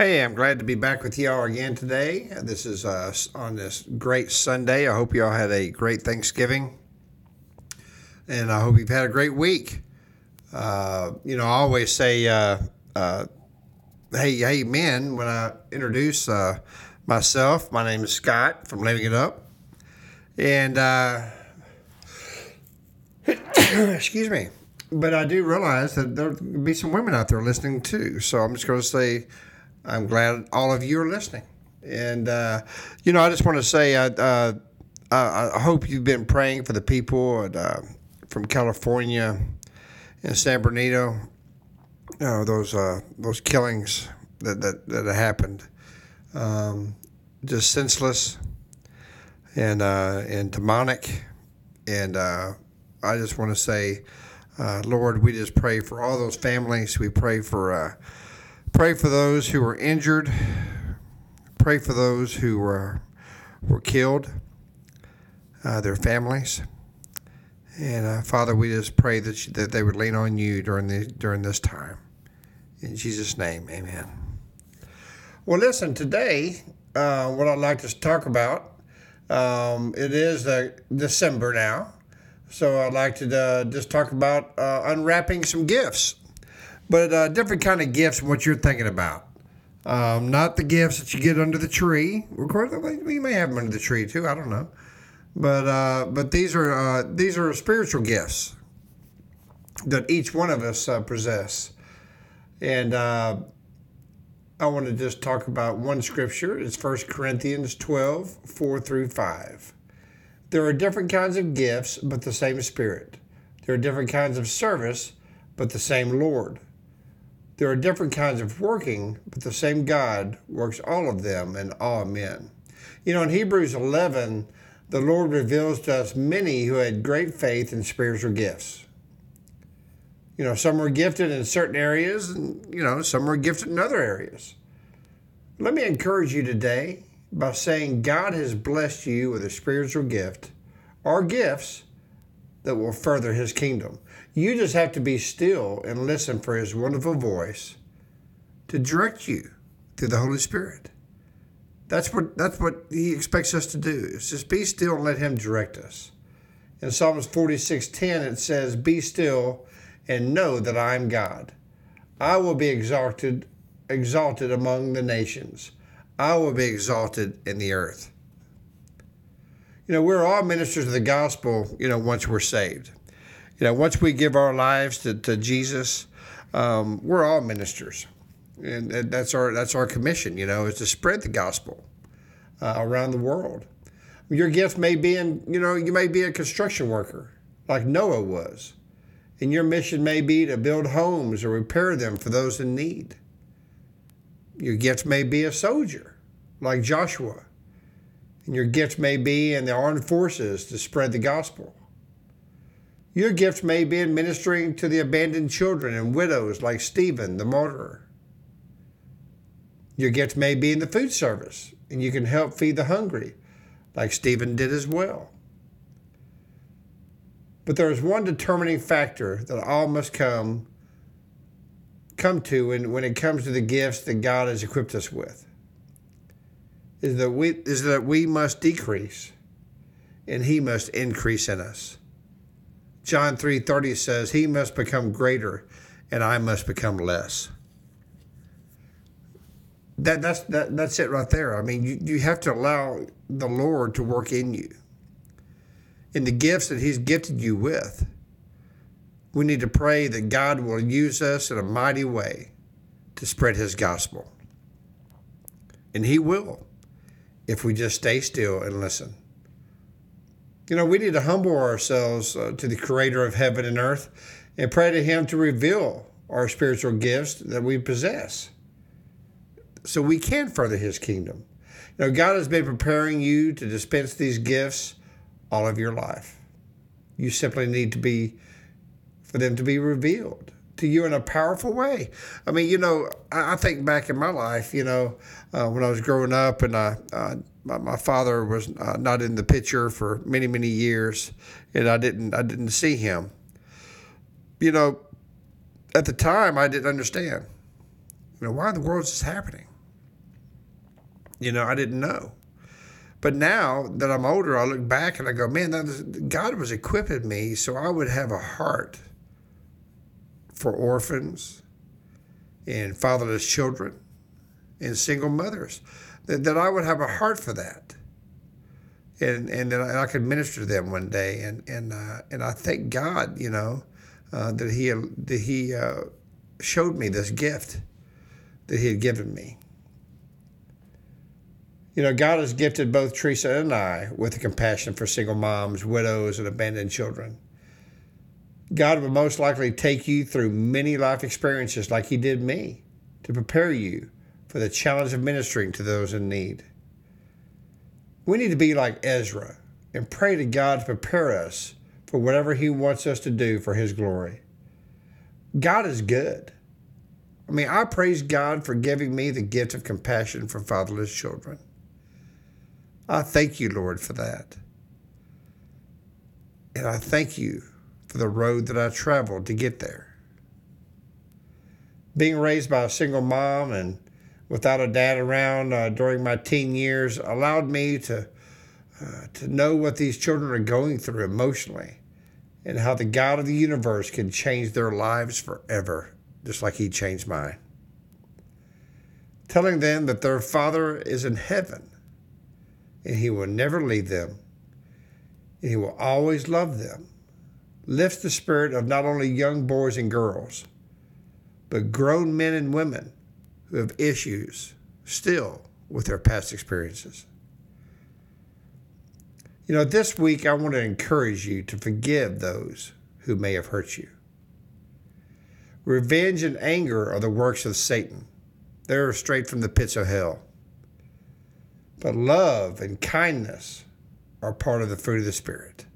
Hey, I'm glad to be back with y'all again today. This is uh, on this great Sunday. I hope y'all had a great Thanksgiving, and I hope you've had a great week. Uh, you know, I always say, uh, uh "Hey, hey, men!" When I introduce uh, myself, my name is Scott from Living It Up, and uh, excuse me, but I do realize that there'll be some women out there listening too. So I'm just going to say, I'm glad all of you are listening, and uh, you know, I just want to say, uh, I hope you've been praying for the people at, from California and San Bernardino, you know, those uh, those killings that that, that happened, um, just senseless and uh, and demonic, and uh, I just want to say, uh, Lord, we just pray for all those families. We pray for uh, pray for those who were injured. Pray for those who were were killed, uh, their families. And uh, Father, we just pray that you, that they would lean on you during the during this time. In Jesus' name, Amen. Well, listen today. Uh, what I'd like to talk about. Um, it is uh, December now, so I'd like to uh, just talk about uh, unwrapping some gifts, but uh, different kind of gifts. What you're thinking about. Um, not the gifts that you get under the tree. Of course, you may have them under the tree too. I don't know. But uh, but these are uh, these are spiritual gifts that each one of us uh, possess, and uh, I want to just talk about one scripture. It's 1 Corinthians 12, 4 through 5. There are different kinds of gifts, but the same Spirit. There are different kinds of service, but the same Lord. There are different kinds of working, but the same God works all of them in all men. You know, in Hebrews 11, the Lord reveals to us many who had great faith and spiritual gifts. You know, some were gifted in certain areas, and, you know, some were gifted in other areas. Let me encourage you today by saying God has blessed you with a spiritual gift or gifts that will further his kingdom. You just have to be still and listen for his wonderful voice to direct you through the Holy Spirit. That's what that's what he expects us to do. Is just be still and let him direct us. In Psalms 46:10 it says, "Be still and know that I am God. I will be exalted exalted among the nations. I will be exalted in the earth." You know, we're all ministers of the gospel, you know, once we're saved. You know, once we give our lives to, to Jesus, um, we're all ministers and that's our that's our commission. You know, is to spread the gospel uh, around the world. Your gift may be in you know you may be a construction worker like Noah was, and your mission may be to build homes or repair them for those in need. Your gift may be a soldier like Joshua, and your gift may be in the armed forces to spread the gospel. Your gift may be in ministering to the abandoned children and widows like Stephen the martyr. Your gift may be in the food service, and you can help feed the hungry, like Stephen did as well. But there is one determining factor that all must come come to when, when it comes to the gifts that God has equipped us with. Is that we is that we must decrease and he must increase in us. John 3:30 says, "He must become greater and I must become less." that that's that, that's it right there. I mean, you, you have to allow the Lord to work in you. In the gifts that He's gifted you with, we need to pray that God will use us in a mighty way to spread His gospel. And He will if we just stay still and listen. You know, we need to humble ourselves uh, to the Creator of heaven and earth and pray to Him to reveal our spiritual gifts that we possess so we can further his kingdom. You know, God has been preparing you to dispense these gifts all of your life. You simply need to be, for them to be revealed to you in a powerful way. I mean, you know, I, think back in my life, you know, uh, when I was growing up and I, uh, my, my, father was uh, not in the picture for many, many years and I didn't, I didn't see him. You know, at the time I didn't understand, you know, why in the world is this happening? You know, I didn't know. But now that I'm older, I look back and I go, man, is, God was equipping me so I would have a heart for orphans and fatherless children and single mothers, that, that I would have a heart for that. And, and that I, could minister to them one day. And, and, uh, and I thank God, you know, uh, that He, that he uh, showed me this gift that He had given me. You know, God has gifted both Teresa and I with a compassion for single moms, widows, and abandoned children. God will most likely take you through many life experiences like He did me to prepare you for the challenge of ministering to those in need. We need to be like Ezra and pray to God to prepare us for whatever He wants us to do for His glory. God is good. I mean, I praise God for giving me the gift of compassion for fatherless children. I thank you, Lord, for that. And I thank you for the road that I traveled to get there. Being raised by a single mom and without a dad around uh, during my teen years allowed me to, uh, to know what these children are going through emotionally and how the God of the universe can change their lives forever, just like He changed mine. Telling them that their Father is in heaven and He will never leave them, and He will always love them. Lifts the spirit of not only young boys and girls, but grown men and women who have issues still with their past experiences. You know, this week I want to encourage you to forgive those who may have hurt you. Revenge and anger are the works of Satan. They're straight from the pits of hell. But love and kindness are part of the fruit of the Spirit.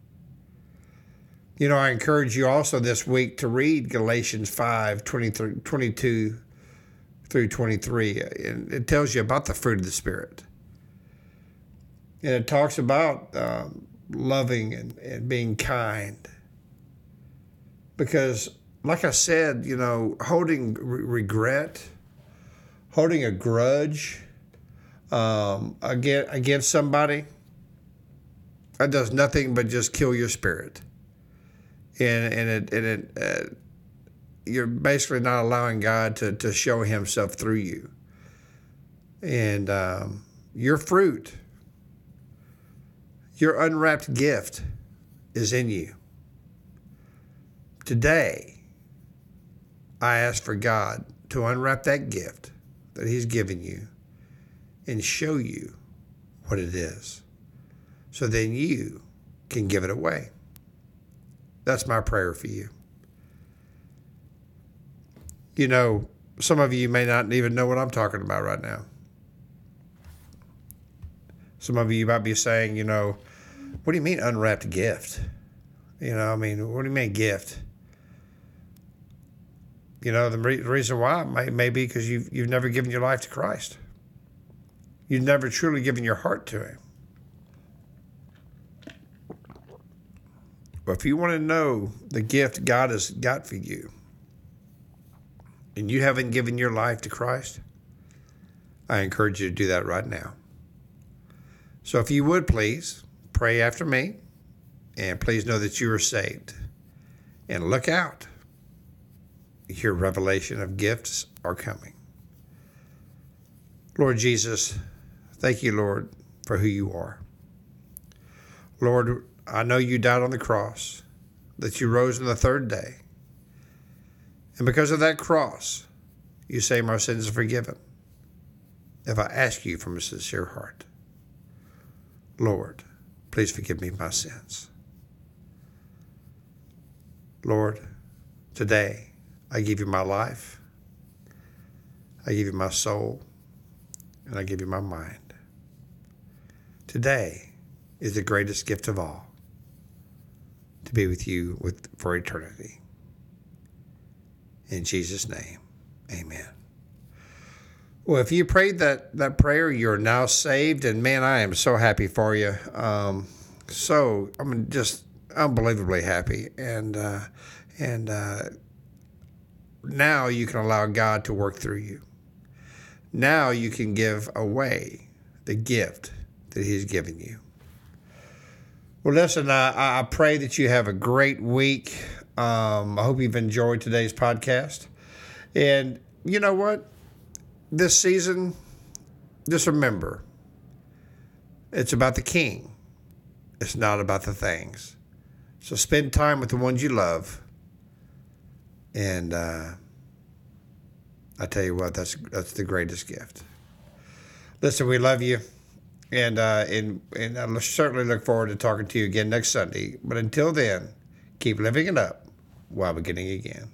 You know, I encourage you also this week to read Galatians 5 22 through 23. And it tells you about the fruit of the Spirit. And it talks about um, loving and, and being kind. Because, like I said, you know, holding re- regret, holding a grudge, um, against, against somebody, that does nothing but just kill your spirit. And, and it, and it uh, you're basically not allowing God to, to show Himself through you. And um, your fruit, your unwrapped gift is in you. Today, I ask for God to unwrap that gift that He's given you and show you what it is. So then you can give it away. That's my prayer for you. You know, some of you may not even know what I'm talking about right now. Some of you might be saying, you know, what do you mean unwrapped gift? You know, I mean, what do you mean gift? You know, the re- reason why may, may be because you've, you've never given your life to Christ. You've never truly given your heart to Him. But if you want to know the gift God has got for you, and you haven't given your life to Christ, I encourage you to do that right now. So if you would please pray after me, and please know that you are saved. And look out, your revelation of gifts are coming. Lord Jesus, Thank you, Lord, for who you are. Lord, I know you died on the cross, that you rose on the third day. And because of that cross, you say my sins are forgiven. If I ask you from a sincere heart, Lord, please forgive me my sins. Lord, today I give you my life, I give you my soul, and I give you my mind. Today is the greatest gift of all be with you with, for eternity. In Jesus' name, amen. Well, if you prayed that, that prayer, you're now saved. And man, I am so happy for you. Um, so, I'm just unbelievably happy. And, uh, and uh, now you can allow God to work through you. Now you can give away the gift that He's given you. Well, listen, I, I pray that you have a great week. Um, I hope you've enjoyed today's podcast. And you know what? This season, just remember it's about the King, it's not about the things. So spend time with the ones you love. And uh, I tell you what, that's that's the greatest gift. Listen, we love you, and uh, and and I certainly look forward to talking to you again next Sunday. But until then, keep living it up while beginning again.